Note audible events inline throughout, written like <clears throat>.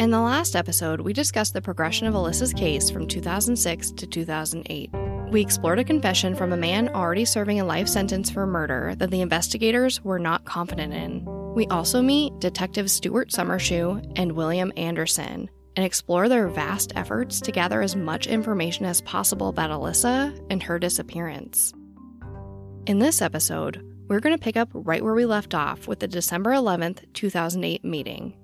In the last episode, we discussed the progression of Alyssa's case from 2006 to 2008. We explored a confession from a man already serving a life sentence for murder that the investigators were not confident in. We also meet Detective Stuart Somershoe and William Anderson and explore their vast efforts to gather as much information as possible about Alyssa and her disappearance. In this episode, we're going to pick up right where we left off with the December 11th, 2008 meeting.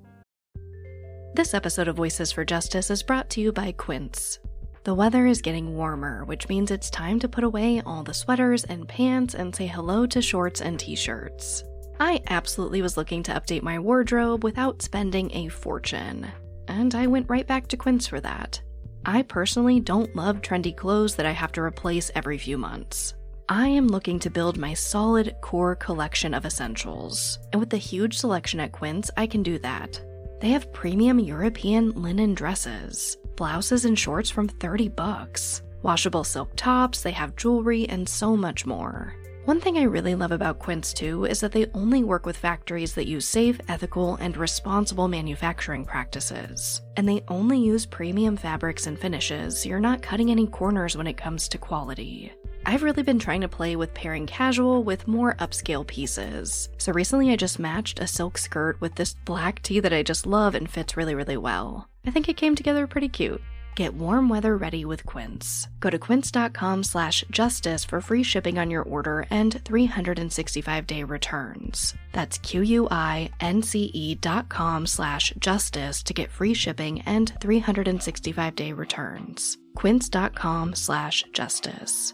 This episode of Voices for Justice is brought to you by Quince. The weather is getting warmer, which means it's time to put away all the sweaters and pants and say hello to shorts and t shirts. I absolutely was looking to update my wardrobe without spending a fortune, and I went right back to Quince for that. I personally don't love trendy clothes that I have to replace every few months. I am looking to build my solid core collection of essentials, and with the huge selection at Quince, I can do that. They have premium European linen dresses, blouses and shorts from 30 bucks, washable silk tops, they have jewelry, and so much more. One thing I really love about Quince too is that they only work with factories that use safe, ethical, and responsible manufacturing practices. And they only use premium fabrics and finishes, so you're not cutting any corners when it comes to quality. I've really been trying to play with pairing casual with more upscale pieces. So recently I just matched a silk skirt with this black tee that I just love and fits really, really well. I think it came together pretty cute. Get warm weather ready with Quince. Go to quince.com slash justice for free shipping on your order and 365-day returns. That's q-u-i-n-c-e dot com slash justice to get free shipping and 365-day returns. quince.com slash justice.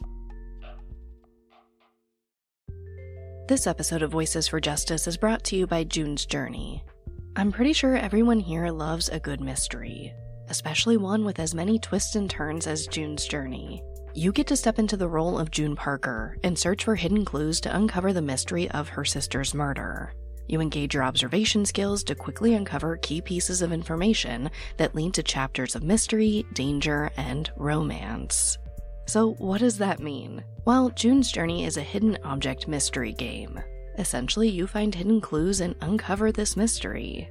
This episode of Voices for Justice is brought to you by June's Journey. I'm pretty sure everyone here loves a good mystery, especially one with as many twists and turns as June's Journey. You get to step into the role of June Parker and search for hidden clues to uncover the mystery of her sister's murder. You engage your observation skills to quickly uncover key pieces of information that lead to chapters of mystery, danger, and romance. So, what does that mean? Well, June's Journey is a hidden object mystery game. Essentially, you find hidden clues and uncover this mystery.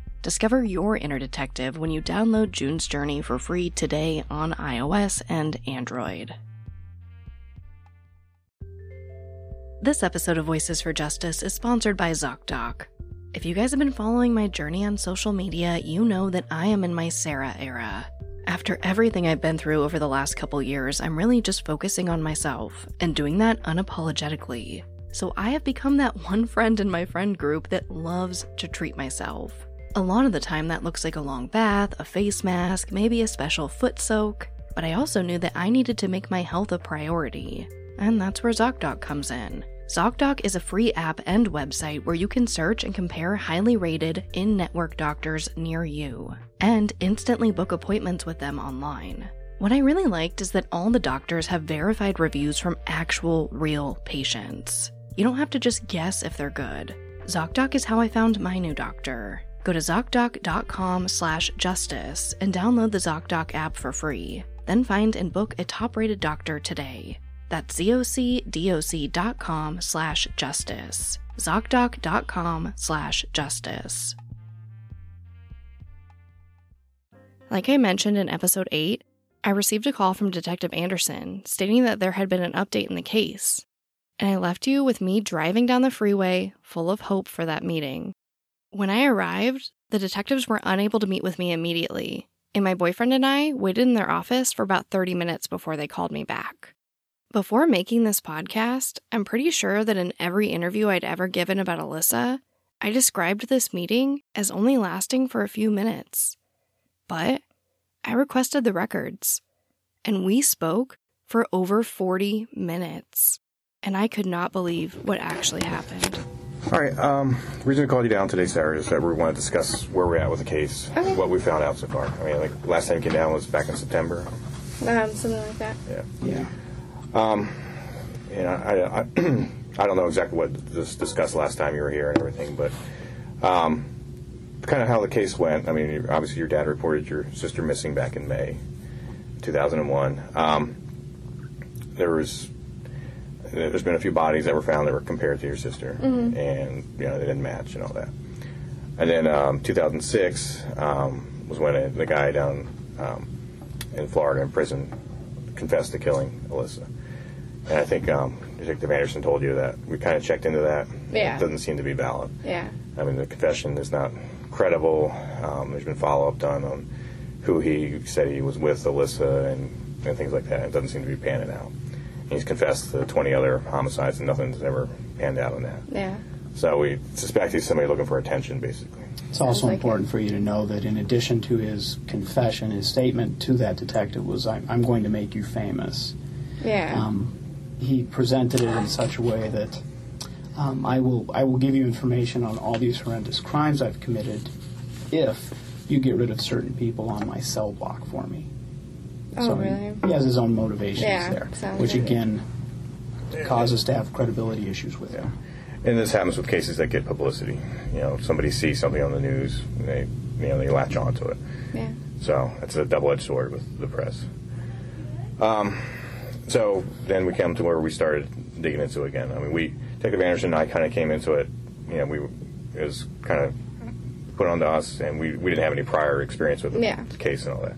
Discover your inner detective when you download June's Journey for free today on iOS and Android. This episode of Voices for Justice is sponsored by ZocDoc. If you guys have been following my journey on social media, you know that I am in my Sarah era. After everything I've been through over the last couple years, I'm really just focusing on myself and doing that unapologetically. So I have become that <laughs> one friend in my friend group that loves to treat myself. A lot of the time, that looks like a long bath, a face mask, maybe a special foot soak. But I also knew that I needed to make my health a priority. And that's where ZocDoc comes in. ZocDoc is a free app and website where you can search and compare highly rated in network doctors near you, and instantly book appointments with them online. What I really liked is that all the doctors have verified reviews from actual, real patients. You don't have to just guess if they're good. ZocDoc is how I found my new doctor. Go to ZocDoc.com slash justice and download the ZocDoc app for free. Then find and book a top-rated doctor today. That's ZocDoc.com slash justice. ZocDoc.com slash justice. Like I mentioned in episode 8, I received a call from Detective Anderson stating that there had been an update in the case. And I left you with me driving down the freeway, full of hope for that meeting. When I arrived, the detectives were unable to meet with me immediately, and my boyfriend and I waited in their office for about 30 minutes before they called me back. Before making this podcast, I'm pretty sure that in every interview I'd ever given about Alyssa, I described this meeting as only lasting for a few minutes. But I requested the records, and we spoke for over 40 minutes, and I could not believe what actually happened. All right. Um, the reason we called you down today, Sarah, is that we want to discuss where we're at with the case, Okay. what we found out so far. I mean, like last time you came down was back in September. Um, something like that. Yeah. Yeah. And I, I, I, <clears throat> I don't know exactly what was discussed last time you were here and everything, but um, kind of how the case went. I mean, you- obviously your dad reported your sister missing back in May 2001. Um, there was there's been a few bodies that were found that were compared to your sister, and you know they didn't match and all that. And then um, 2006 um, was when a, the guy down um, in Florida in prison confessed to killing Alyssa. And I think um, Detective Anderson told you that we kind of checked into that. Yeah. It doesn't seem to be valid. Yeah. I mean, the confession is not credible. Um, there's been follow up done on who he said he was with Alyssa and, and things like that. It doesn't seem to be panning out. And he's confessed to 20 other homicides, and nothing's ever panned out on that. Yeah. So we suspect he's somebody looking for attention, basically. It's also like important for you to know that in addition to his confession, his statement to that detective was, I'm, I'm going to make you famous. Yeah. Um, he presented it in such a way that um, I will I will give you information on all these horrendous crimes I've committed if you get rid of certain people on my cell block for me. Oh, so he- really? He, has his own motivations Yeah, there, sounds which like it. again causes to have credibility issues with him. And this happens with cases that get publicity. You know, somebody sees something on the news, and they, you know, they latch onto it. Yeah. So it's a double-edged sword with the press. Um, so then we come to where we started digging into it again. I mean, we Detective Anderson and I kind of came into it. You know, we it was kind of put onto us, and we, we didn't have any prior experience with the, Yeah. the case and all that.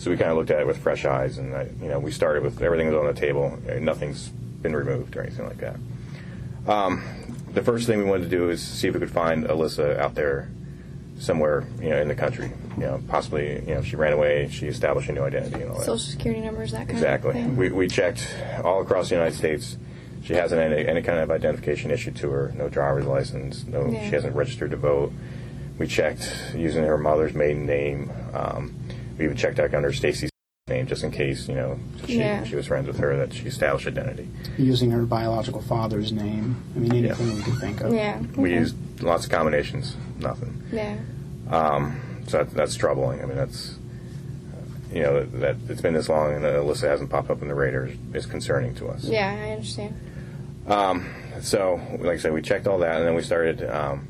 So we kind of looked at it with fresh eyes, and I, you know, we started with everything was on the table. Nothing's been removed or anything like that. Um, the first thing we wanted to do is see if we could find Alyssa out there somewhere, you know, in the country. You know, possibly, you know, if she ran away, she established a new identity and all that. Social security numbers, that kind Exactly. of thing. Exactly. We, we checked all across the United States. She hasn't any, any kind of identification issued to her. No driver's license. No, Yeah. she hasn't registered to vote. We checked using her mother's maiden name. Um, we even checked like under Stacy's name just in case, you know, she, Yeah. she was friends with her that she established identity. Using her biological father's name. I mean, anything we could think of. yeah. We used lots of combinations. Nothing. Yeah. So that, that's troubling. I mean, that's you know that, that it's been this long and that Alyssa hasn't popped up in the radar is, is concerning to us. Yeah, I understand. So, like I said, we checked all that, and then we started, um,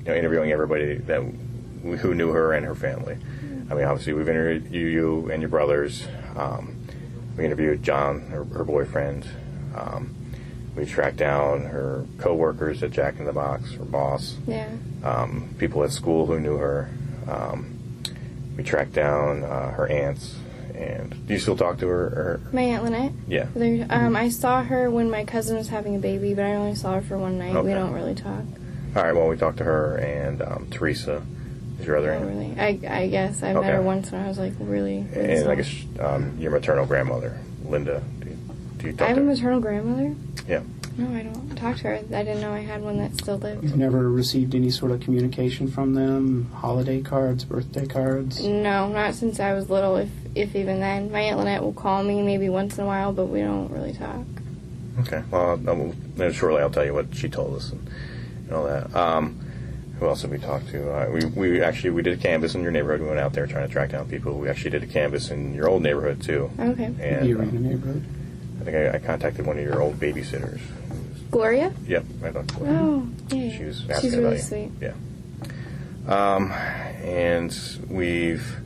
you know, interviewing everybody that who knew her and her family. I mean, obviously, we've interviewed you, you and your brothers. Um, we interviewed John, her, her boyfriend. Um, we tracked down her coworkers at Jack in the Box, her boss. Yeah. Um, people at school who knew her. Um, we tracked down uh, her aunts. And do you still talk to her? Or, My Aunt Lynette. yeah. There, um, I saw her when my cousin was having a baby, but I only saw her for one night. We don't really talk. All right. Well, we talked to her and um, Teresa is your other Not aunt. really. I, I guess I met Okay. her once when I was like really. really And small. I guess um, your maternal grandmother, Linda. Do you, do you I talk have to a her? maternal grandmother. Yeah. No, I don't talk to her. I didn't know I had one that still lived. You've never received any sort of communication from them? Holiday cards, birthday cards? No, not since I was little. If if even then, my aunt Lynette will call me maybe once in a while, but we don't really talk. Okay. Well, I will, then shortly I'll tell you what she told us and, and all that. Um, who else did we talk to? Uh, we, we actually we did a canvas in your neighborhood. We went out there trying to track down people. We actually did a canvas in your old neighborhood too. Okay. And the arena neighborhood? I think I, I contacted one of your old babysitters. Gloria? Yep. I talked to her. Oh, yeah. She was She's really about you. sweet. Yeah. Um, and we've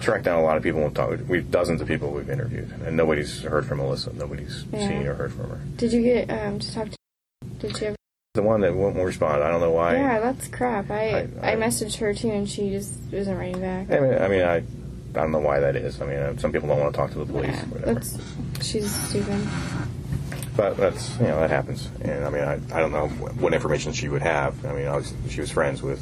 tracked down a lot of people. We've, talked, we've dozens of people we've interviewed, and nobody's heard from Alyssa. Nobody's Yeah. seen or heard from her. Did you get um, to talk to? Did you ever? The one that won't respond. I don't know why. yeah, that's crap. I, I- I I- messaged her too, and she just wasn't writing back. I mean, I mean, I, I don't know why that is. I mean, uh, some people don't want to talk to the police, Yeah, or whatever. that's she's stupid. But that's you know that happens, and I mean, I, I don't know what, what information she would have. I mean, obviously she was friends with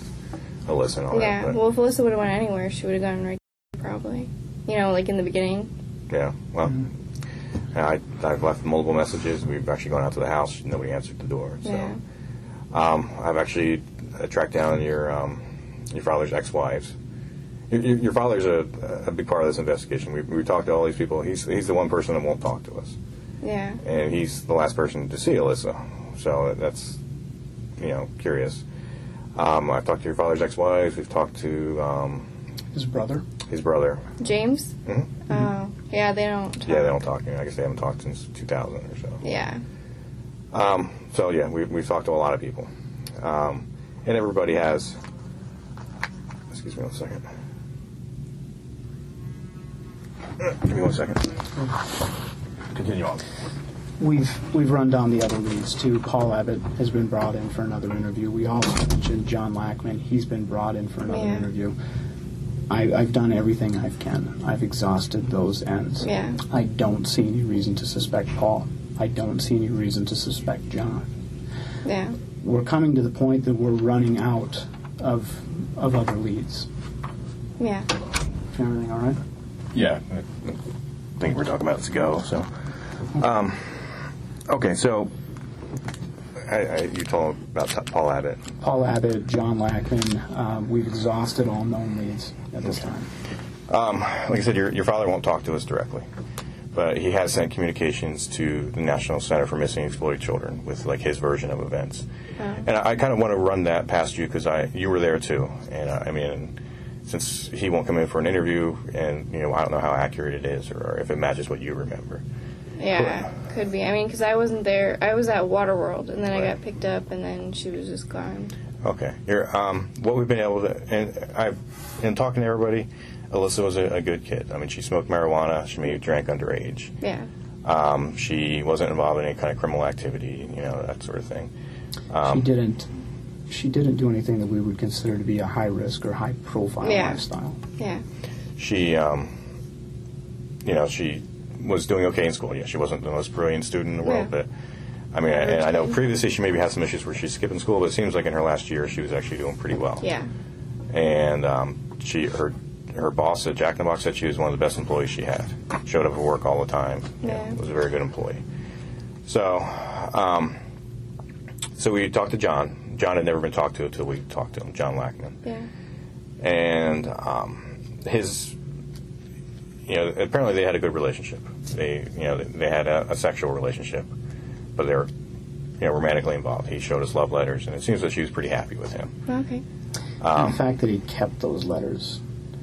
Alyssa and all Yeah. that. But, Well, if Alyssa would have went anywhere, she would have gone right. Probably. You know, like in the beginning. Yeah, well, I, I've left multiple messages. We've actually gone out to the house. Nobody answered the door. So, Yeah. Um, I've actually uh, tracked down your um, your father's ex-wives. Your, your, your father's a, a big part of this investigation. We, we talked to all these people. He's he's the one person that won't talk to us, Yeah. and he's the last person to see Alyssa. So that's you know curious. Um, I've talked to your father's ex-wives. We've talked to um, His brother. his brother. James. Mhm. Oh, yeah. They don't. Talk. Yeah, they don't talk. I guess they haven't talked since 2000 or so. Yeah. Um, so yeah, we, we've talked to a lot of people, um, and everybody has. Excuse me one second. Give me one second. Continue on. We've we've run down the other leads too. Paul Abbott has been brought in for another interview. We also mentioned John Lackman. He's been brought in for another Yeah. interview. I, I've done everything I can. I've exhausted those ends. Yeah. I don't see any reason to suspect Paul. I don't see any reason to suspect John. Yeah. We're coming to the point that we're running out of of other leads. Yeah. Everything all right? Yeah, I think we're talking about this go. So, um, okay, so I, I, you told about Paul Abbott. Paul Abbott, John Lackman. Um, we've exhausted all known leads at this time. Um, like I said, your, your father won't talk to us directly, but he has sent communications to the National Center for Missing and Exploited Children with like his version of events. And I, I kind of want to run that past you because I you were there too, and uh, I mean, since he won't come in for an interview, and you know I don't know how accurate it is or, if it matches what you remember. Yeah. Could be. I mean, because I wasn't there. I was at Waterworld, and then I got picked up, and then she was just gone. Okay. Here, um, what we've been able to, and I've, in talking to everybody, Alyssa was a, a good kid. I mean, she smoked marijuana. She maybe drank underage. Yeah. Um, she wasn't involved in any kind of criminal activity, you know, that sort of thing. Um, she didn't. She didn't do anything that we would consider to be a high risk or high profile Yeah. lifestyle. Yeah. She, um, you know, she was doing okay in school. Yeah, she wasn't the most brilliant student in the world, Yeah. but I mean, and I know previously she maybe had some issues where she's skipping school, but it seems like in her last year she was actually doing pretty well. Yeah. and um, she her her boss at Jack in the Box said she was one of the best employees she had. Showed up at work all the time. you Yeah. was a very good employee. So, um, so we talked to John. John had never been talked to until we talked to him, John Lackman, Yeah. and um, his. You know, apparently they had a good relationship. They, you know, they had a, a sexual relationship, but they were, you know, romantically involved. He showed us love letters, and it seems that she was pretty happy with him. Okay. Um, and the fact that he kept those letters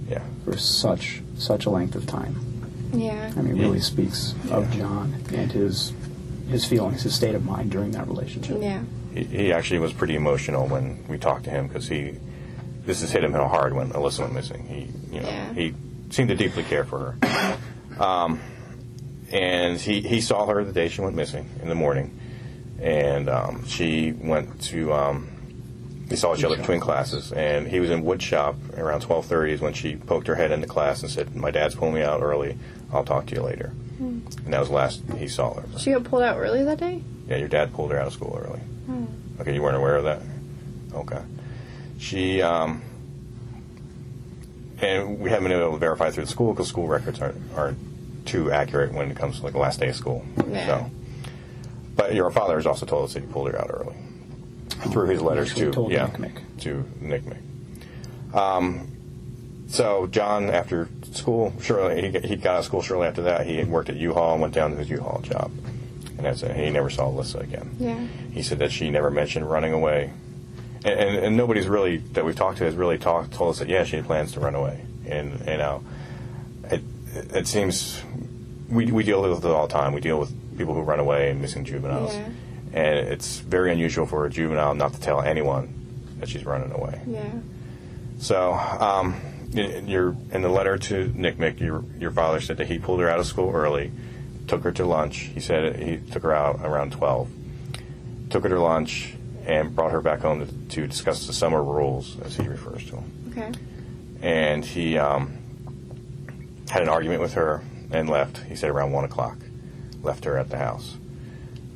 Yeah. for such such a length of time, Yeah. I mean, really speaks of John and his his feelings, his state of mind during that relationship. Yeah. he, he actually was pretty emotional when we talked to him because he this has hit him hard when Alyssa went missing. He you know Yeah. he seemed to deeply care for her, um, and he he saw her the day she went missing in the morning, and um, she went to. Um, they saw each other between classes, and he was in wood shop around twelve thirty. Is when she poked her head into class and said, "My dad's pulling me out early. I'll talk to you later." And that was the last he saw her. She got pulled out early that day? Yeah, your dad pulled her out of school early. Okay, you weren't aware of that. Okay, she um, and we haven't been able to verify through the school because school records aren't aren't too accurate when it comes to like the last day of school. Yeah. So, but your father has also told us that he pulled her out early through his letters Actually to told yeah NCMEC. to NCMEC. Um, so John, after school, shortly he, he got out of school shortly after that. He had worked at U-Haul and went down to his U-Haul job, and that's it. He never saw Alyssa again. Yeah. He said that she never mentioned running away, and, and, and nobody's really that we've talked to has really talked told us that yeah she had plans to run away, and you know, it it seems we we deal with it all the time. We deal with people who run away and missing juveniles, Yeah. And it's very unusual for a juvenile not to tell anyone that she's running away. Yeah. So, um, in, your, in the letter to NCMEC, your, your father said that he pulled her out of school early, took her to lunch. He said he took her out around 12, took her to lunch, and brought her back home to, to discuss the summer rules, as he refers to them. Okay. And he um, had an argument with her and left. He said around 1 o'clock. Left her at the house.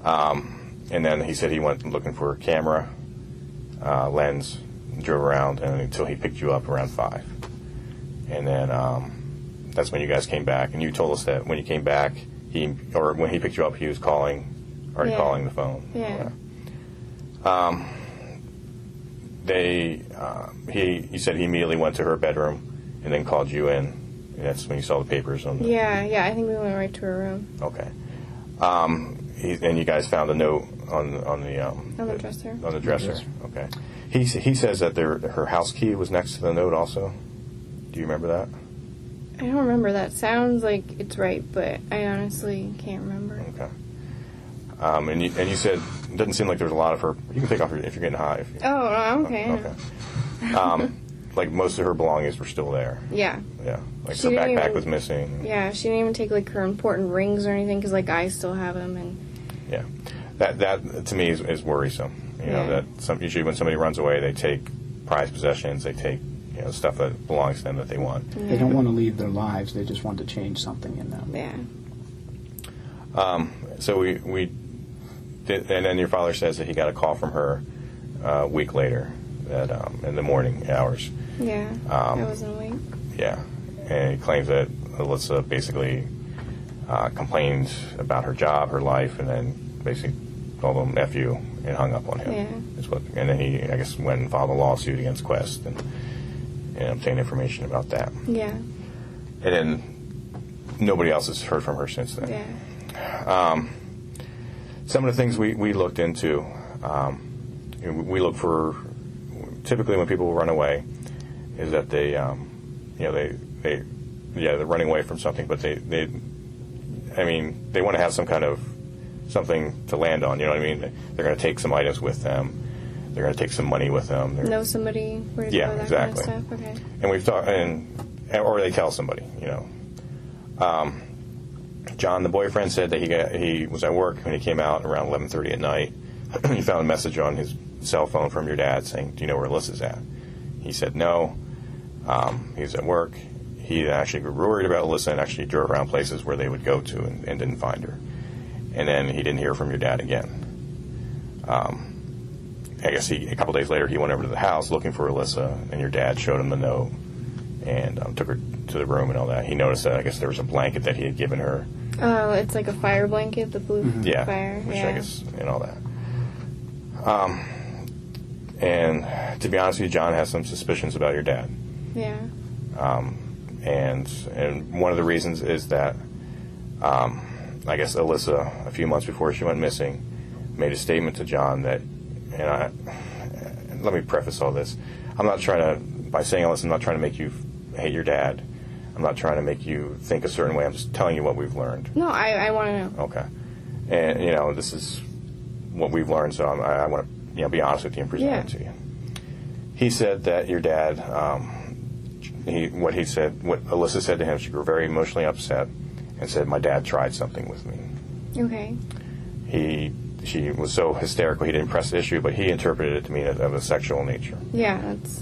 Um, and then he said he went looking for a camera, uh, lens, drove around and until he picked you up around 5 and then um, that's when you guys came back. And you told us that when you came back, he or when he picked you up, he was calling, already Yeah. calling the phone. Yeah. yeah. Um, they uh, he he said he immediately went to her bedroom and then called you in. And that's when you saw the papers on. The, Yeah, yeah. I think we went right to her room Okay. Um, he, and you guys found a note on on the um, on the dresser. on the dresser. Okay. He s- he says that their her house key was next to the note. Also, do you remember that? I don't remember. That sounds like it's right, but I honestly can't remember. Okay. Um, and you and you said it doesn't seem like there's a lot of her. You can take off your, if you're getting high. If you, Oh, no, okay. Okay. Um, like most of her belongings were still there. Yeah, Yeah. Like She her didn't backpack even- was missing. yeah. She didn't even take like her important rings or anything because like I still have them, and Yeah. That that to me is, is worrisome. You know Yeah. that some usually when somebody runs away, they take prized possessions. They take you know stuff that belongs to them that they want. They don't want to leave their lives. They just want to change something in them. yeah, So we we did, and then your father says that he got a call from her uh, a week later, that um, in the morning hours. yeah. Um, I wasn't awake. Yeah, and he claims that Alyssa basically uh, complained about her job, her life, and then basically called him "f you" and hung up on him. Yeah. Is what, and then he, I guess, went and filed a lawsuit against Qwest and, and obtained information about that. Yeah, And then nobody else has heard from her since then. yeah, Um, Some of the things we, we looked into, um, we look for typically when people run away, is that they, um, you know, they, they, yeah, they're running away from something, but they, they, I mean, they want to have some kind of something to land on. You know what I mean? They're going to take some items with them. They're going to take some money with them. They're- know somebody where to Yeah, go, that exactly. kind of stuff. Okay. and we've talked, and or they tell somebody, you know. Um, John, the boyfriend, said that he got, he was at work when he came out around 11:30 at night. <clears throat> he found a message on his cell phone from your dad saying, "Do you know where Alyssa's at?" He said no. Um, he was at work. He actually grew worried about Alyssa and actually drove around places where they would go to and, and didn't find her. And then he didn't hear from your dad again. Um, I guess he, a couple days later, he went over to the house looking for Alyssa, and your dad showed him the note and um, took her to the room and all that. He noticed that I guess there was a blanket that he had given her. Oh, it's like a fire blanket, the blue Yeah, fire. which yeah. I guess and all that. Um, and to be honest with you, John has some suspicions about your dad, Yeah. and and one of the reasons is that um, I guess Alyssa, a few months before she went missing, made a statement to John that, and I let me preface all this. I'm not trying to by saying all this. I'm not trying to make you hate your dad. I'm not trying to make you think a certain way. I'm just telling you what we've learned. No, I, I want to know. Okay. And, you know, this is what we've learned, so I'm, I, I want to, you know, be honest with you and present Yeah. it to you. He said that your dad, um, he, what he said, what Alyssa said to him, she grew very emotionally upset and said, my dad tried something with me. Okay. He, she was so hysterical he didn't press the issue, but he interpreted it to mean of a sexual nature. Yeah, that's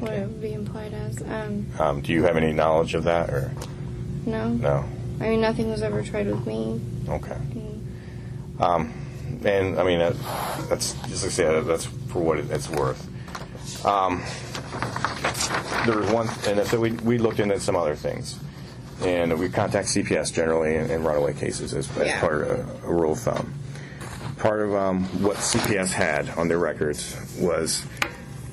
what it would be implied as. Um, Um, do you have any knowledge of that, or no. no? I mean, nothing was ever tried with me. Okay. Mm. Um, and I mean, that, that's just like I say, that's for what it, it's worth. Um, there was one, and so we, we looked into some other things, and we contact CPS generally in, in runaway cases as, as Yeah. part of a, a rule of thumb. Part of um, what CPS had on their records was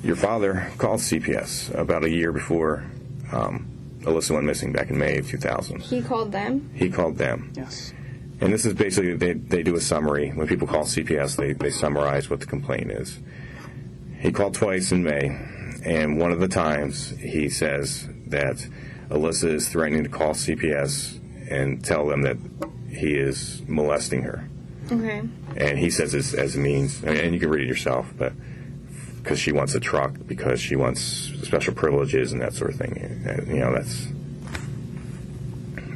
your father called CPS about a year before um, Alyssa went missing back in May of 2000. He called them. He called them. Yes. And this is basically, they, they do a summary. When people call CPS, they, they summarize what the complaint is. He called twice in May, and one of the times he says that Alyssa is threatening to call CPS and tell them that he is molesting her. Okay. And he says this as a means, and you can read it yourself, but because she wants a truck because she wants special privileges and that sort of thing. And, you know, that's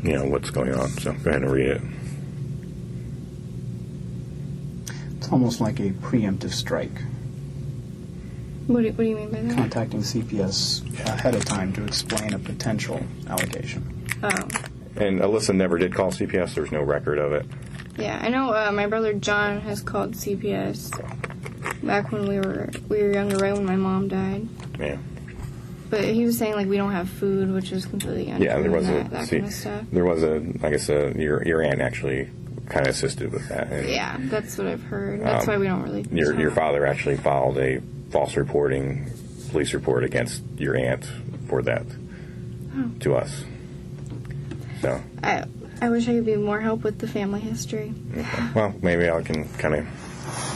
you know what's going on. So go ahead and read it. It's almost like a preemptive strike, What do, what do you mean by that? contacting CPS ahead of time to explain a potential allegation. Oh, And Alyssa never did call CPS. There's no record of it. yeah. I know. Uh, my brother John has called CPS back when we were we were younger, right when my mom died. Yeah. But he was saying like we don't have food, which is completely untrue. Yeah, there was and a that, that see, kind of stuff. there was a I guess a, your your aunt actually kind of assisted with that. And Yeah, that's what I've heard. That's why we don't really. Um, Your your father actually filed a false reporting police report against your aunt for that Oh. to us. So I I wish I could be more help with the family history. well maybe I can kind of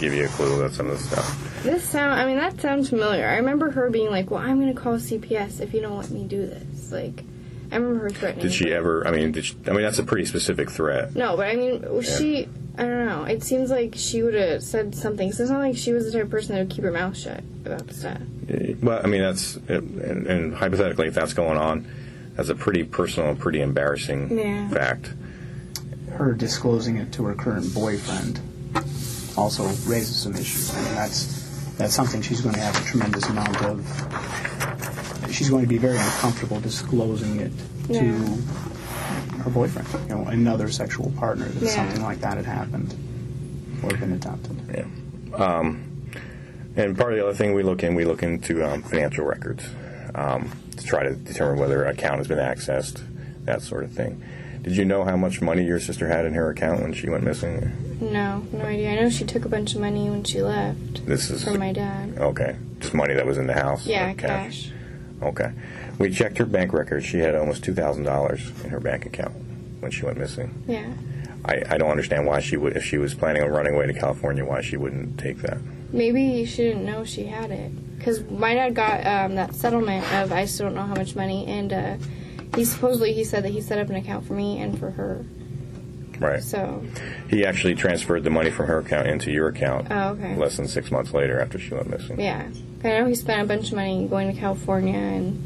give you a clue about some of the stuff. This sound. I mean, that sounds familiar. I remember her being like, "Well, I'm going to call CPS if you don't let me do this." Like, I remember her threatening. Did she me. ever? I mean, did she, I mean that's a pretty specific threat. No, but I mean, she. I don't know. It seems like she would have said something. So it's not like she was the type of person that would keep her mouth shut about stuff. Eh, but I mean that's and, and hypothetically, if that's going on, that's a pretty personal, and pretty embarrassing Yeah. fact. Her disclosing it to her current boyfriend also raises some issues. I mean, that's that's something she's going to have a tremendous amount of. She's going to be very uncomfortable disclosing it Yeah. to her boyfriend, you know, another sexual partner, that Yeah. something like that had happened or been adopted. Yeah. Um, and part of the other thing we look in, we look into um, financial records um, to try to determine whether an account has been accessed, that sort of thing. Did you know how much money your sister had in her account when she went missing? No, no idea. I know she took a bunch of money when she left This is from my dad. okay. Just money that was in the house. Yeah, like cash. Okay. We checked her bank records. She had almost two thousand dollars in her bank account when she went missing. Yeah. I, I don't understand why she would, if she was planning on running away to California, why she wouldn't take that. Maybe she didn't know she had it. Because my dad got um, that settlement of I still don't know how much money, and uh, he supposedly he said that he set up an account for me and for her. Right. So, He actually transferred the money from her account into your account oh, okay. less than six months later after she went missing. Yeah. I know he spent a bunch of money going to California and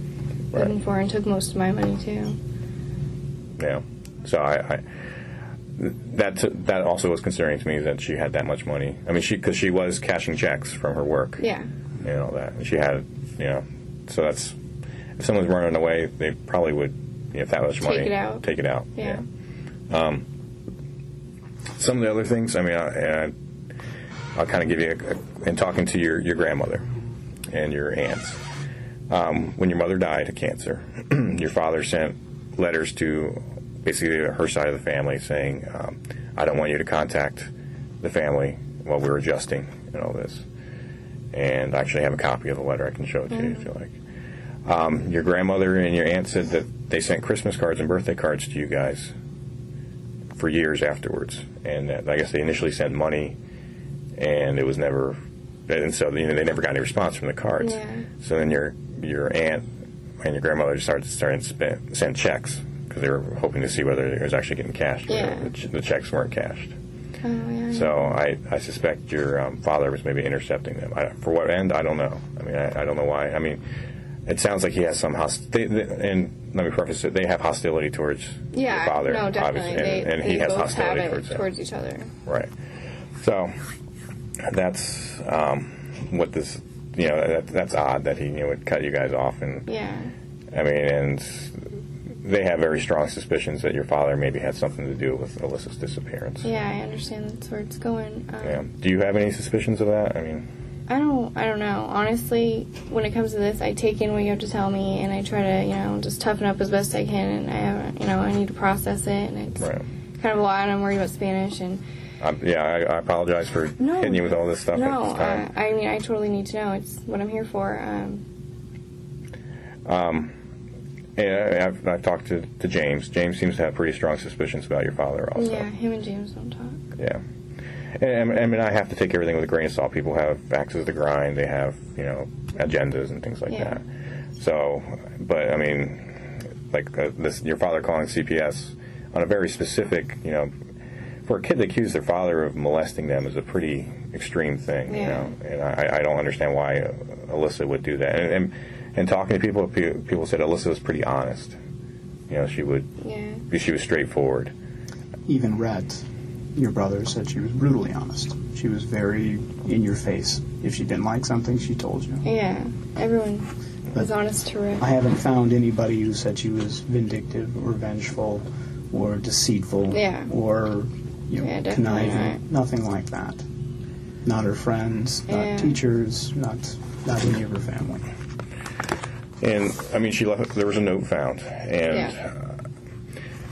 Right. looking for her and took most of my money too. Yeah. So I, I that that also was concerning to me that she had that much money. I mean, she because she was cashing checks from her work. Yeah. And all that. And she had, you know, so that's if someone's running away, they probably would, you know, if that much Take money, it out. take it out. Yeah. Um, some of the other things, I mean, I, and I, I'll kind of give you, a, in talking to your, your grandmother and your aunts, um, when your mother died of cancer, <clears throat> your father sent letters to basically her side of the family saying, um, I don't want you to contact the family while we're adjusting and all this. And I actually have a copy of the letter. I can show it to you if you like. Um, your grandmother and your aunt said that they sent Christmas cards and birthday cards to you guys for years afterwards. And that, I guess they initially sent money, and it was never, and so you know, they never got any response from the cards. Yeah. So then your your aunt and your grandmother started started spend, send checks because they were hoping to see whether it was actually getting cashed. Yeah. The, ch- the checks weren't cashed. Oh, yeah. So I, I suspect your um, father was maybe intercepting them. I, for what end? I don't know. I mean, I, I don't know why. I mean, it sounds like he has some host. They, they, and let me preface it: they have hostility towards yeah. your father, no, definitely. obviously, They, and, he has hostility have it towards towards each other. Right. So that's um, what this. You know, that, that's odd that he you know, would cut you guys off, and Yeah. I mean, and they have very strong suspicions that your father maybe had something to do with Alyssa's disappearance. Yeah, I understand that's where it's going. Um, Yeah. Do you have any suspicions of that? I mean, I don't. I don't know. Honestly, when it comes to this, I take in what you have to tell me, and I try to, you know, just toughen up as best I can. And I haven't, you know, I need to process it, and it's right. kind of a lot. And I'm worried about Spanish, and I'm, yeah, I, I apologize for No. hitting you with all this stuff no, at this time. Uh, I, mean, I totally need to know. It's what I'm here for. Um, um and I, I've, I've talked to, to James. James seems to have pretty strong suspicions about your father, also. yeah, him and James don't talk. Yeah. And, I mean, I have to take everything with a grain of salt. People have axes to grind. They have, you know, agendas and things like Yeah. that. So, but I mean, like uh, this, your father calling CPS on a very specific, you know, for a kid to accuse their father of molesting them is a pretty extreme thing, you Yeah. know. And I, I don't understand why uh, Alyssa would do that. And, and and talking to people, people said Alyssa was pretty honest. You know, she would Yeah. she was straightforward. Even Rhett, your brother, said she was brutally honest. She was very in your face. If she didn't like something, she told you. Yeah. Everyone was honest to Rick. I haven't found anybody who said she was vindictive or vengeful or deceitful Yeah. or you know, Yeah, definitely conniving. Nothing like that. Not her friends, not Yeah. teachers, not not any of her family. And I mean, she left. There was a note found, and Yeah. Uh,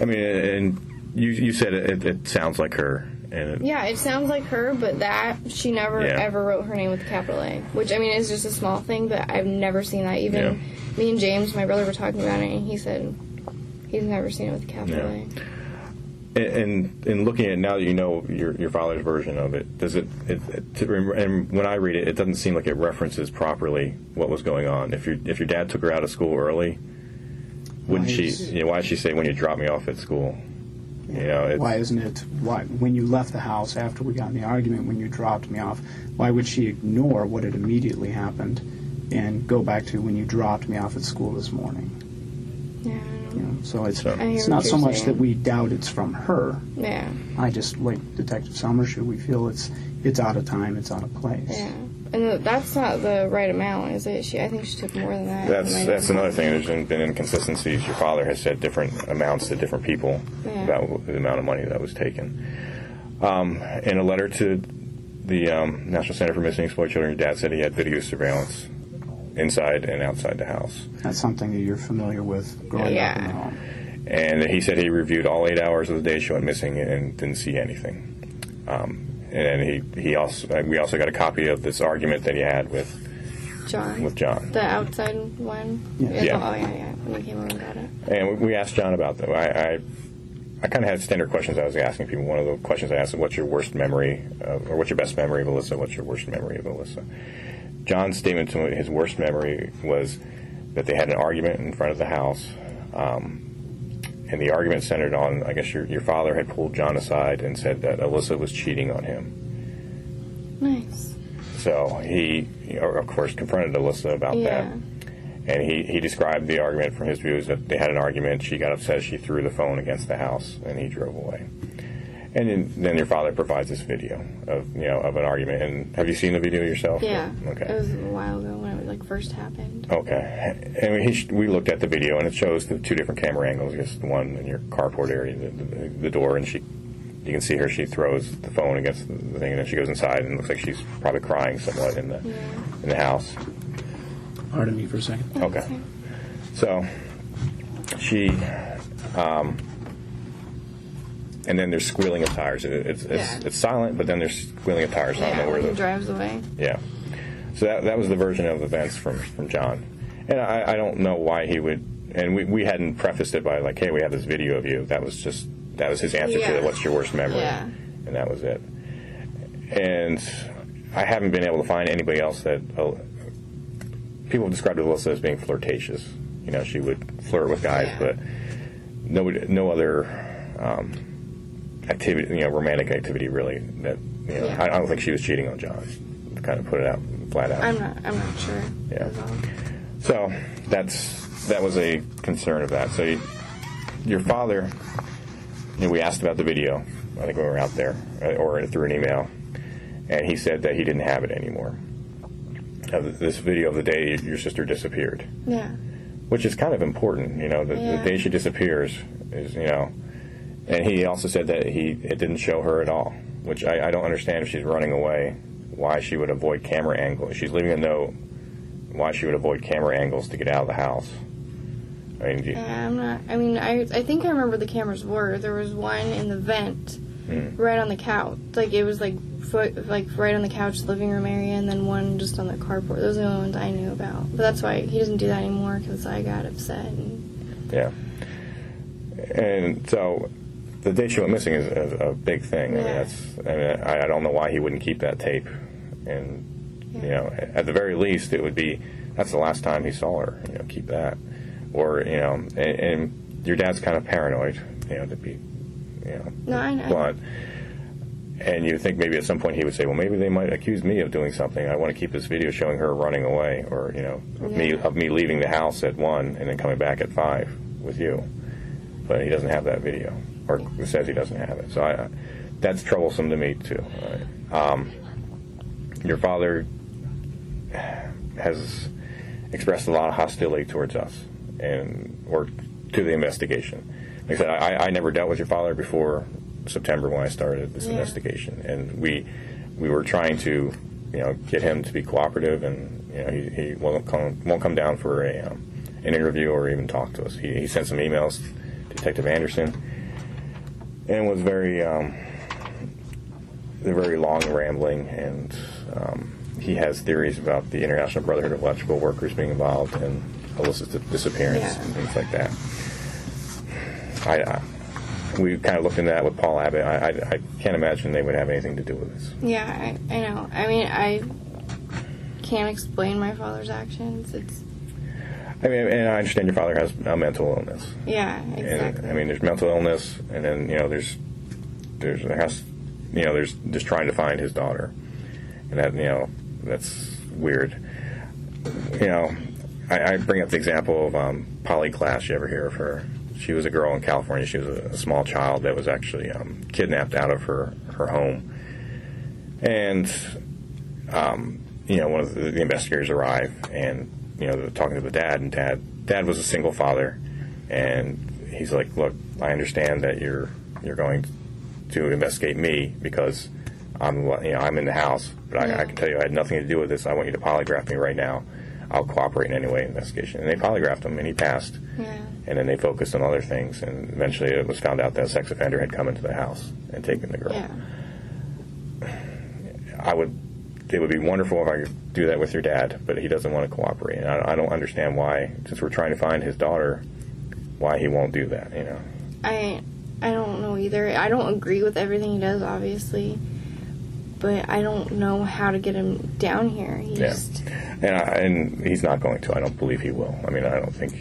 I mean, and you you said it, it, it sounds like her, and it, Yeah, it sounds like her, but that she never Yeah. ever wrote her name with a capital A, which I mean is just a small thing, but I've never seen that. Even Yeah. me and James, my brother, were talking about it, and he said he's never seen it with a capital Yeah. A. and in looking at it now that you know your your father's version of it, does it? it, it to, and when I read it, it doesn't seem like it references properly what was going on. If your if your dad took her out of school early, wouldn't Why she? You know, why did she say when you drop me off at school? You know, it, Why isn't it? Why when you left the house after we got in the argument, when you dropped me off, why would she ignore what had immediately happened and go back to when you dropped me off at school this morning? Yeah, You know. know, so it's So- it's not so much saying. that we doubt it's from her. yeah, I just like Detective Somershoe. We feel it's it's out of time. It's out of place. yeah. And that's not the right amount, is it? She, I think she took more than that. that's that's have- another thing. There's been- been inconsistencies. Your father has said different amounts to different people Yeah. about the amount of money that was taken. Um, in a letter to the um, National Center for Missing and Exploited Children, your dad said he had video surveillance inside and outside the house. That's something that you're familiar with growing up in the home. and he said he reviewed all eight hours of the day she went missing and didn't see anything. Um, and he he also uh, we also got a copy of this argument that he had with John. with John. the outside one? Yeah. Yeah. Oh, yeah, yeah. When you came over and got it. And we- we asked John about that. I I, I kind of had standard questions I was asking people. One of the questions I asked was, "What's your worst memory, of, or what's your best memory of Alyssa? What's your worst memory of Alyssa?" John's statement to his worst memory was that they had an argument in front of the house. Um, and the argument centered on, I guess your, your father had pulled John aside and said that Alyssa was cheating on him. Nice. So he, you know, of course, confronted Alyssa about Yeah. that. And he, he described the argument from his views that they had an argument. She got upset. She threw the phone against the house, and he drove away. And then, then your father provides this video of you know of an argument. And have you seen the video yourself? Yeah. Okay. It was a while ago like first happened. Okay. And he, we looked at the video, and it shows the two different camera angles. Just the one in your carport area, the, the, the door, and she, you can see her. She throws the phone against the the thing, and then she goes inside, and it looks like she's probably crying somewhat in the in the house. Pardon me for a second. Okay. So she, um, and then there's squealing of tires. It, it's it's, Yeah. it's silent, but then there's squealing of tires. I don't Yeah, know where when he those. drives away. Yeah. So that that was the version of events from from John, and I, I don't know why he would. And we, we hadn't prefaced it by like, hey, we have this video of you. That was just that was his answer to Yeah. the what's your worst memory, Yeah. and that was it. And I haven't been able to find anybody else that uh, people have described Alyssa as being flirtatious. You know, she would flirt with guys, Yeah. but no no other um, activity, you know, romantic activity really. That you know, Yeah. I, I don't think she was cheating on John. To put it out flat out. I'm not. I'm not sure. Yeah. So that's that was a concern of that. So you, your father, you know, we asked about the video. I think we were out there, uh, or through an email, and he said that he didn't have it anymore. Of this video of the day your sister disappeared, Yeah. which is kind of important. You know, the, Yeah. the day she disappears is you know, and he also said that he it didn't show her at all, which I, I don't understand if she's running away, why she would avoid camera angles. She's leaving a note why she would avoid camera angles to get out of the house. I mean, you- Yeah, I'm not. I mean, I I think I remember the cameras were. There was one in the vent, Hmm. right on the couch. Like it was like foot, like right on the couch, living room area, and then one just on the carport. Those are the only ones I knew about. But that's why he doesn't do that anymore because I got upset. And, yeah. And so the day she went missing is a, a big thing. I mean, that's. I, mean, I, I don't know why he wouldn't keep that tape. And you know, at the very least, it would be that's the last time he saw her. You know, keep that. Or you know, and, and your dad's kind of paranoid. You know, to be, you know, No, I know. blunt. and you think maybe at some point he would say, well, maybe they might accuse me of doing something. I want to keep this video showing her running away, or you know, of me of me leaving the house at one and then coming back at five with you. But he doesn't have that video, or says he doesn't have it. So I, that's troublesome to me too. Um, your father has expressed a lot of hostility towards us and or to the investigation. Like I said, I, I never dealt with your father before September when I started this Yeah. investigation, and we we were trying to you know get him to be cooperative, and you know he, he won't come won't come down for a um, an interview or even talk to us. He, he sent some emails to Detective Anderson and was very um, very long rambling, and um, he has theories about the International Brotherhood of Electrical Workers being involved in Alyssa's di- disappearance Yeah. and things like that. I, I we kind of looked into that with Paul Abbott. I, I, I can't imagine they would have anything to do with this. Yeah, I, I know. I mean, I can't explain my father's actions. It's I mean, and I understand your father has a mental illness. yeah, exactly. And I mean, there's mental illness, and then you know, there's there's there has you know, there's just trying to find his daughter, and that you know, that's weird. You know, I, I bring up the example of um, Polly Klaas. You ever hear of her? She was a girl in California. She was a, a small child that was actually um, kidnapped out of her her home, and um, you know, one of the, the investigators arrive and you know, they're talking to the dad, and dad dad was a single father, and he's like, "Look, I understand that you're you're going to investigate me because I'm you know I'm in the house, but I, I can tell you I had nothing to do with this. I want you to polygraph me right now. I'll cooperate in any way in the investigation." And they polygraphed him, and he passed. yeah, And then they focused on other things, and eventually it was found out that a sex offender had come into the house and taken the girl. yeah, I would. It would be wonderful if I could do that with your dad, but he doesn't want to cooperate. And I, I don't understand why, since we're trying to find his daughter, why he won't do that. You know. I I don't know either. I don't agree with everything he does, obviously, but I don't know how to get him down here. He Yeah. just And I, and he's not going to. I don't believe he will. I mean, I don't think.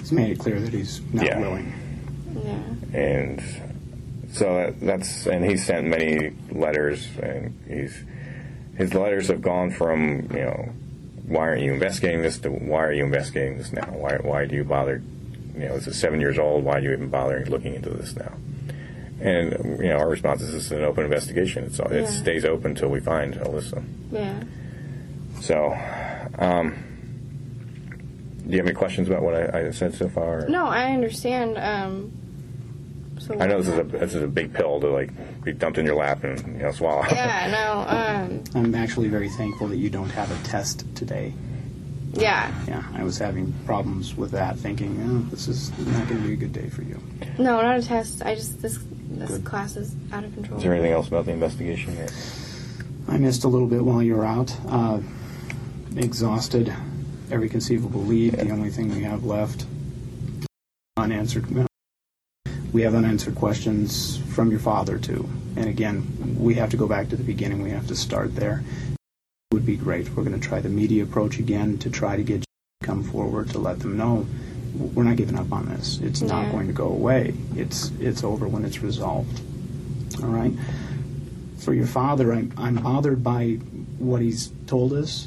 He's made it clear that he's not Yeah. willing. yeah, And so that, that's and he sent many letters, and he's his letters have gone from you know why aren't you investigating this to why are you investigating this now? Why why do you bother? You know, this is seven years old. Why are you even bothering looking into this now? And you know, our response is this is an open investigation. It's it Yeah. stays open until we find Alyssa. yeah. So, um, do you have any questions about what I, I said so far? or- No, I understand. Um, so I know this is a this is a big pill to like be dumped in your lap and you know swallow. Yeah, no. <laughs> Um, I'm actually very thankful that you don't have a test today. yeah. Yeah, I was having problems with that, thinking, oh, this is not going to be a good day for you. No, not a test. I just this this Good. class is out of control. Is there anything else about the investigation? That, I missed a little bit while you were out. Uh, exhausted every conceivable lead. The only thing we have left unanswered. We have unanswered questions from your father too. And again, we have to go back to the beginning. We have to start there. It Would be great. We're going to try the media approach again to try to get you to come forward to let them know we're not giving up on this. It's not going to go away. It's it's over when it's resolved. All right for your father, I'm, I'm bothered by what he's told us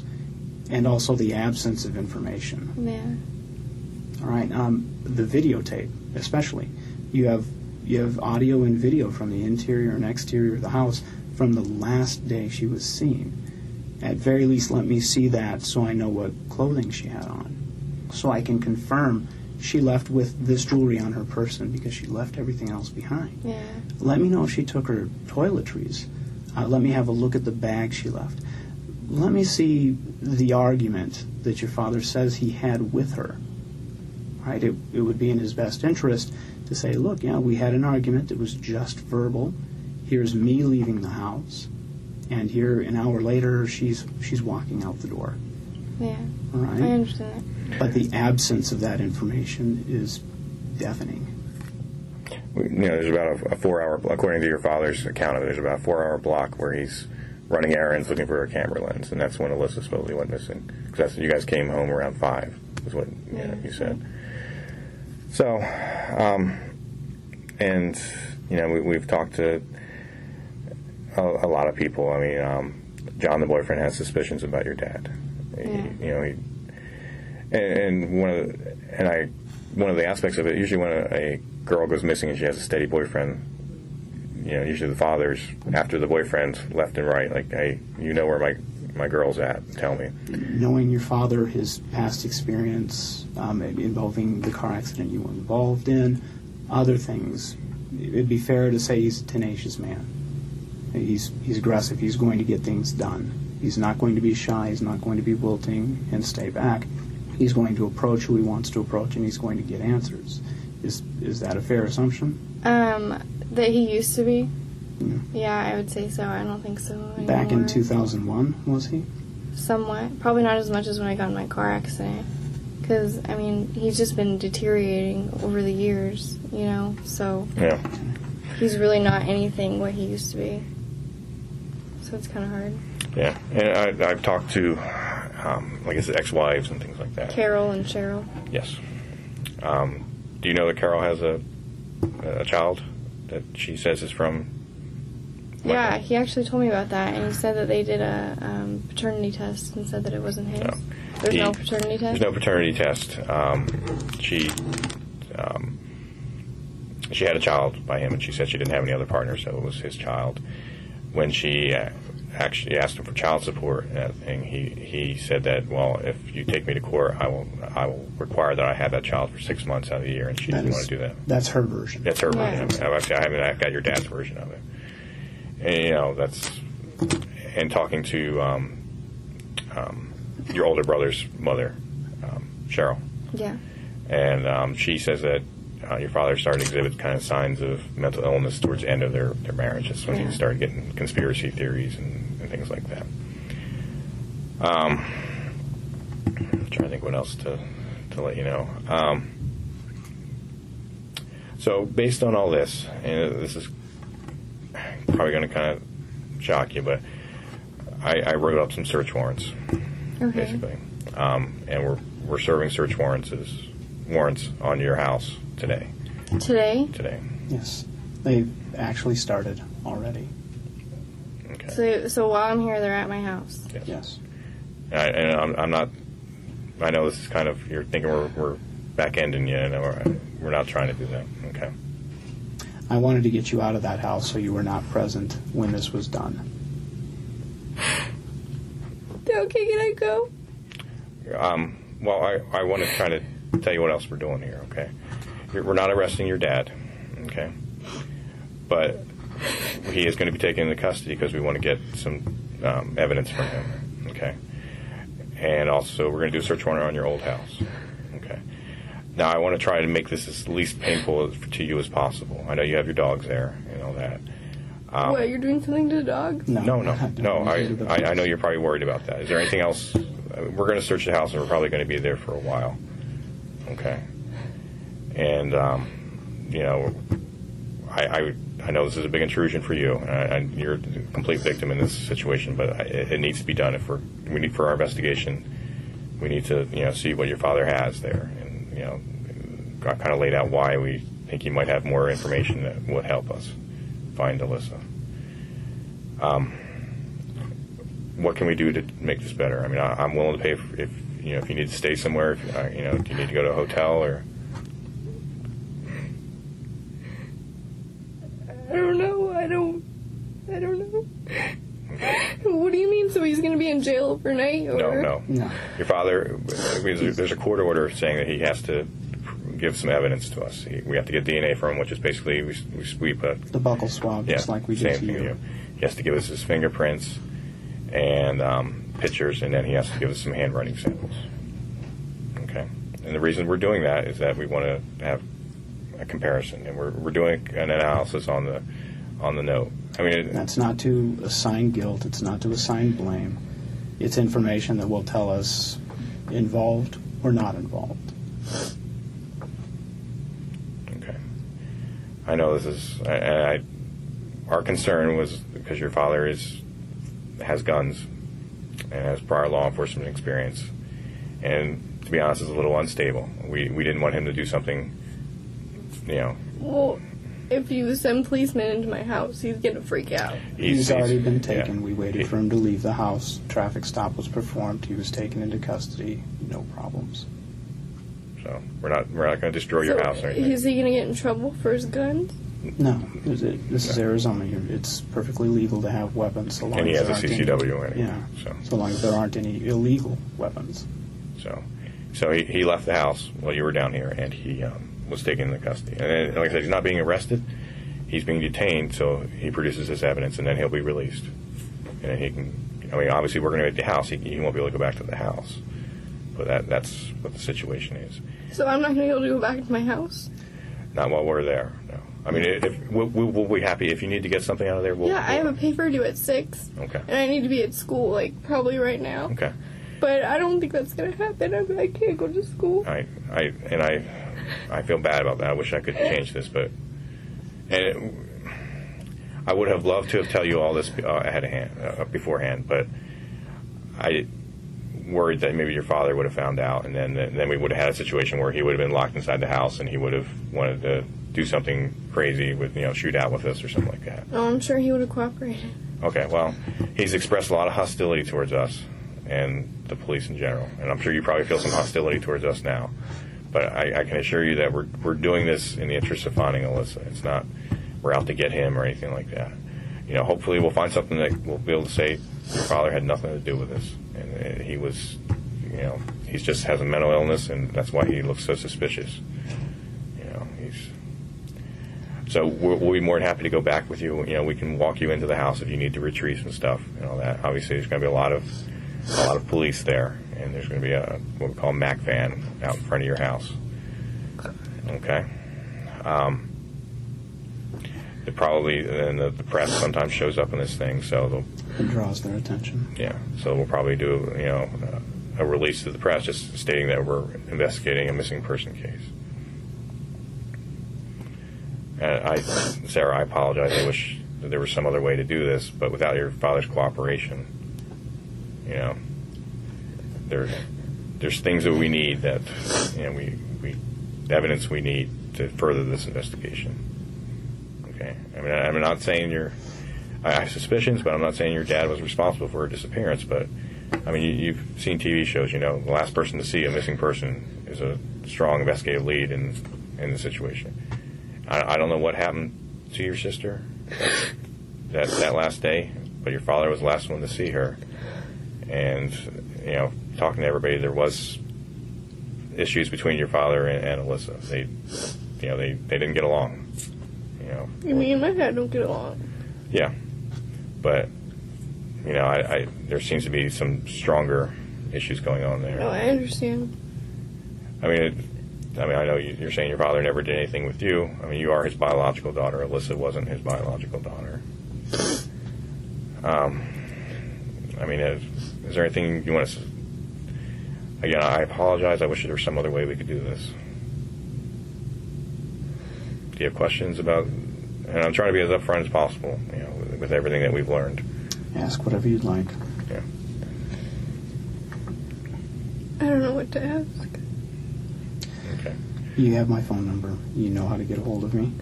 and also the absence of information. Yeah. All right, um, the videotape, especially. You have you have audio and video from the interior and exterior of the house from the last day she was seen. At very least, let me see that so I know what clothing she had on, so I can confirm she left with this jewelry on her person because she left everything else behind. Yeah. Let me know if she took her toiletries. Uh, let me have a look at the bag she left. Let me see the argument that your father says he had with her. Right? It, it would be in his best interest to say, look, yeah, we had an argument. It was just verbal. Here's me leaving the house, and here an hour later she's she's walking out the door. Yeah. All I right. understand But the absence of that information is deafening. you know, there's about a, a four-hour, according to your father's account of it, there's about a four-hour block where he's running errands looking for a camera lens, and that's when Alyssa supposedly went missing. Because that's when you guys came home around five, is what you, know, you said. So, um, and you know, we, we've talked to a, a lot of people. I mean, um, John, the boyfriend, has suspicions about your dad. He- you know, he, and, and one of the, and I one of the aspects of it. Usually, when a, girl goes missing and she has a steady boyfriend, you know, usually the father's after the boyfriend's left and right. Like, hey, you know where my my girl's at? Tell me. knowing your father, his past experience um, involving the car accident you were involved in, other things, it'd be fair to say he's a tenacious man. He's he's aggressive. He's going to get things done. He's not going to be shy. He's not going to be wilting and stay back. He's going to approach who he wants to approach, and he's going to get answers. Is is that a fair assumption? Um, that he used to be. Yeah. Yeah, I would say so. I don't think so anymore. Back in 2001, was he? Somewhat. Probably not as much as when I got in my car accident. Because, I mean, he's just been deteriorating over the years, you know? So Yeah. he's really not anything what he used to be. So it's kind of hard. Yeah, and I, I've talked to, um, like I said, ex-wives and things like that. Carol and Cheryl. Yes. Um, do you know that Carol has a a child that she says is from? Yeah, he actually told me about that, and he said that they did a um, paternity test and said that it wasn't his. No. There's He- no paternity test? There's no paternity test. Um, she um, she had a child by him, and she said she didn't have any other partners, so it was his child. When she uh, actually asked him for child support and everything, he he said that well, if you take me to court, I will I will require that I have that child for six months out of the year, and she That didn't is- want to do that. That's her version. That's her Yeah. version. I, actually, I haven't. I've got your dad's version of it. And you know that's and talking to um, um, your older brother's mother, um, Cheryl, Yeah. and um, she says that uh, your father started to exhibit kind of signs of mental illness towards the end of their, their marriage. That's when Yeah. he started getting conspiracy theories and, and things like that. Um, I'm trying to think what else to to let you know. Um, so based on all this, and this is probably going to kind of shock you, but I, I wrote up some search warrants Okay. basically, um, and we're we're serving search warrants as warrants on your house today. Today? Today, Yes, they've actually started already. okay. So, so while I'm here, they're at my house. Yes. Yes. I, and I'm, I'm not. I know this is kind of you're thinking we're, we're back ending you, and we're, we're not trying to do that. Okay. I wanted to get you out of that house so you were not present when this was done. Okay, can I go? Um, well, I, I want to kind of tell you what else we're doing here, okay? You're- We're not arresting your dad, okay? But he is going to be taken into custody because we want to get some um, evidence from him, okay? And also, we're going to do a search warrant on your old house, okay? Now, I want to try to make this as least painful to you as possible. I know you have your dogs there and all that. Um, what, you're doing something to the dog? No, no, no, <laughs> no. I, I, I know you're probably worried about that. Is there anything else? Uh, We're going to search the house, and we're probably going to be there for a while. Okay. And um, you know, I, I I know this is a big intrusion for you, and, and you're a complete victim in this situation. But I, it, needs to be done. If we're we need for our investigation, we need to you know see what your father has there, and you know, I kind of laid out why we think he might have more information that would help us find Alyssa. Um, what can we do to make this better? I mean, I, I'm willing to pay if, if you know if you need to stay somewhere. If, uh, you know, do you need to go to a hotel or? I don't know. I don't. I don't know. What do you mean? So he's gonna be in jail overnight? Or? No, no. No. Your father. There's there's a court order saying that he has to give some evidence to us. He, we have to get DNA from him, which is basically we, we sweep a The buccal swab, yeah, just like we same did to thing you. you. He has to give us his fingerprints and um, pictures, and then he has to give us some handwriting samples. Okay. And the reason we're doing that is that we want to have a comparison, and we're, we're doing an analysis on the on the note. I mean, it, That's not to assign guilt. It's not to assign blame. It's information that will tell us involved or not involved. Okay. I know this is. I, I, our concern was because your father is has guns and has prior law enforcement experience, and to be honest, is a little unstable. We we didn't want him to do something, you know. Well, if you send policemen into my house, he's gonna freak out. He's, already been taken. yeah. We waited for him to leave the house. Traffic stop was performed. He was taken into custody. No problems. So we're not we're not going to destroy your So, house or anything. Is he gonna get in trouble for his guns? No, this is, this is Arizona. You're, it's perfectly legal to have weapons. So long And he as has a there aren't any- CCW anyway, Yeah. so. so long as there aren't any illegal weapons. So, so he, he left the house while you were down here, and he um, was taken into custody. And like I said, he's not being arrested; he's being detained. So he produces this evidence, and then he'll be released. And then he can. I mean, obviously, we're going to make the house. He, he won't be able to go back to the house. But that that's what the situation is. So I'm not gonna be able to go back to my house. Not while we're there. No. I mean, if we'll, we'll, we'll be happy if you need to get something out of there. We'll, yeah, I have a paper due at six, Okay. and I need to be at school like probably right now. Okay. But I don't think that's gonna happen. I, mean, I can't go to school. I, I, and I, I feel bad about that. I wish I could change this, but, and it, I would have loved to have tell you all this uh, ahead of hand, uh, beforehand, but I worried that maybe your father would have found out, and then then we would have had a situation where he would have been locked inside the house, and he would have wanted to do something crazy with you know shoot out with us or something like that. Oh, I'm sure he would have cooperated. Okay, well, he's expressed a lot of hostility towards us and the police in general, and I'm sure you probably feel some hostility towards us now. But I, I can assure you that we're we're doing this in the interest of finding Alyssa. It's not we're out to get him or anything like that. You know, hopefully we'll find something that we'll be able to say your father had nothing to do with this, and, and he was, you know, he just has a mental illness, and that's why he looks so suspicious. You know, he's so we'll, we'll be more than happy to go back with you. You know, we can walk you into the house if you need to retrieve some stuff and all that. Obviously, there's going to be a lot of a lot of police there, and there's going to be a what we call a Mac van out in front of your house. Okay. Um, it probably and the, the press sometimes shows up in this thing, so they'll It draws their attention. yeah, so we'll probably do you know a release to the press just stating that we're investigating a missing person case. And I, Sarah, I apologize. I wish that there was some other way to do this, but without your father's cooperation, you know, there, there's things that we need that you know we we evidence we need to further this investigation. Okay, I mean I'm not saying you're. I have suspicions, but I'm not saying your dad was responsible for her disappearance. But I mean, you, you've seen TV shows. You know, the last person to see a missing person is a strong investigative lead in in the situation. I, I don't know what happened to your sister that that last day, but your father was the last one to see her. And you know, talking to everybody, there was issues between your father and, and Alyssa. They, you know, they, they didn't get along. You know, You me and my dad don't get along. yeah, but you know, I, I there seems to be some stronger issues going on there. No, I understand. I mean, it, I mean, I know you- you're saying your father never did anything with you. I mean, you are his biological daughter. Alyssa wasn't his biological daughter. <laughs> Um, I mean, is, is there anything you want to? s- Again, I apologize. I wish there was some other way we could do this. Do you have questions about? And I'm trying to be as upfront as possible, you know, with, with everything that we've learned. Ask whatever you'd like. Yeah. I don't know what to ask. Okay. You have my phone number. You know how to get a hold of me.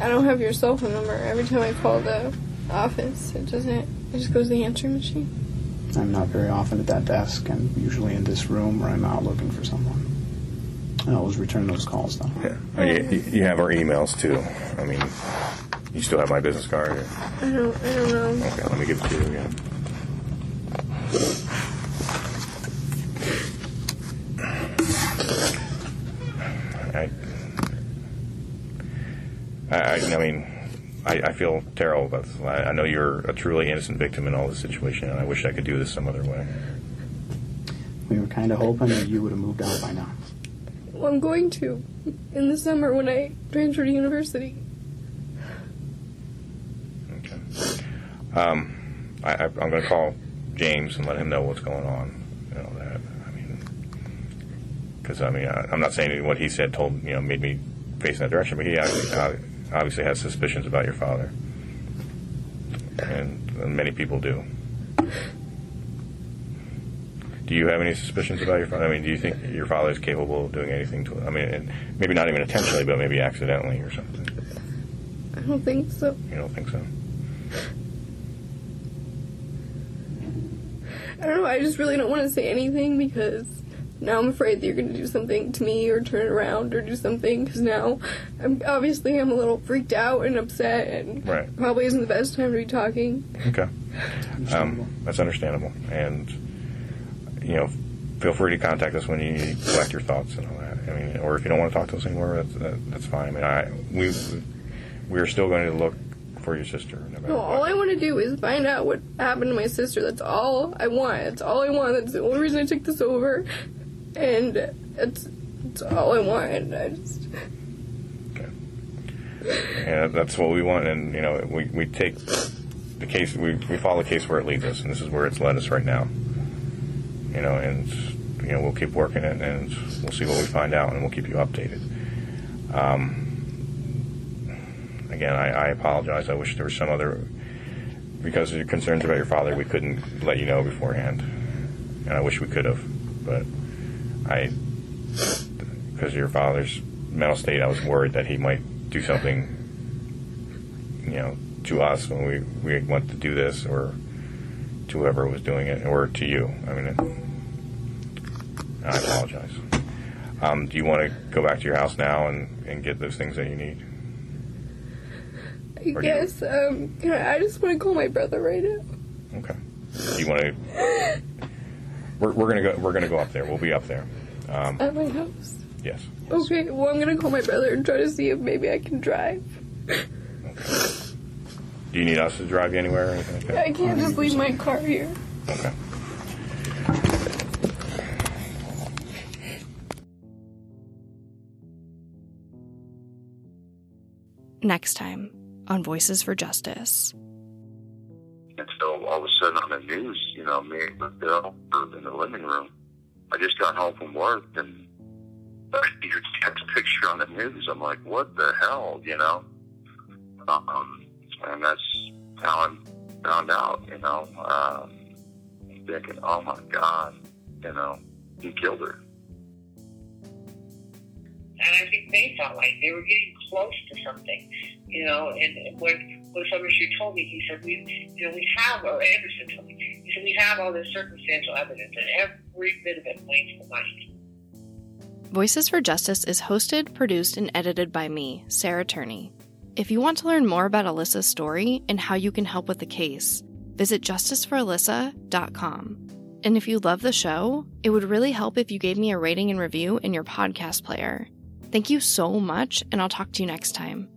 I don't have your cell phone number. Every time I call the office, it doesn't. It just goes to the answering machine. I'm not very often at that desk. I'm usually in this room or I'm out looking for someone. I always return those calls, though. Yeah. You, you have our emails too. I mean, you still have my business card. I don't. I don't know. Okay, let me give it to you again. I, I, I mean, I, I feel terrible about this. I, I know you're a truly innocent victim in all this situation, and I wish I could do this some other way. We were kind of hoping that you would have moved out by now. Well, I'm going to in the summer when I transfer to university. Okay. Um, I, I, I'm going to call James and let him know what's going on. You know that. I mean, because I mean, I, I'm not saying what he said told you know made me face in that direction, but he obviously, uh, obviously has suspicions about your father, and, and many people do. Do you have any suspicions about your father? I mean, do you think your father is capable of doing anything to? I mean, and maybe not even intentionally, but maybe accidentally or something. I don't think so. You don't think so? I don't know. I just really don't want to say anything because now I'm afraid that you're going to do something to me or turn it around or do something because now I'm obviously I'm a little freaked out and upset and Right. probably isn't the best time to be talking. Okay. Understandable. Um, that's understandable. And, you know, feel free to contact us when you collect your thoughts and all that. I mean, or if you don't want to talk to us anymore, that's, that, that's fine. I mean, I, we, we're still going to look for your sister. No No, all. I want to do is find out what happened to my sister. That's all I want. That's all I want. That's the only reason I took this over, and that's that's all I want. I just Okay. And that's what we want. And, you know, we, we take the case, we, we follow the case where it leads us. And this is where it's led us right now. You know, and, you know, we'll keep working it and we'll see what we find out and we'll keep you updated. Um, again, I, I apologize. I wish there was some other, because of your concerns about your father, we couldn't let you know beforehand. And I wish we could have. But I, because of your father's mental state, I was worried that he might do something, you know, to us when we, we went to do this or to whoever was doing it or to you. I mean, it, I apologize. Um, do you want to go back to your house now and, and get those things that you need? I Or do you- guess um, can I, I just want to call my brother right now. Okay. Do you want to? We're, we're gonna go. We're gonna go up there. We'll be up there. Um, At my house. yes. Okay, well, I'm gonna call my brother and try to see if maybe I can drive. Do you need us to drive you anywhere or anything like that? I can't just leave my car here. Okay. Next time on Voices for Justice. And so all of a sudden on the news, you know, me and Bill were in the living room. I just got home from work and I see your text picture on the news. I'm like, what the hell, you know? Um, and that's how I found out, you know. Um, thinking, oh my God, you know, he killed her. and I think they felt like they were getting close to something, you know. And when when she told me, he said, we, you know, we have, or Anderson told me, he said, we have all this circumstantial evidence, and every bit of it points to Mike. Voices for Justice is hosted, produced, and edited by me, Sarah Turney. If you want to learn more about Alyssa's story and how you can help with the case, visit justiceforalyssa.com. And if you love the show, it would really help if you gave me a rating and review in your podcast player. Thank you so much, and I'll talk to you next time.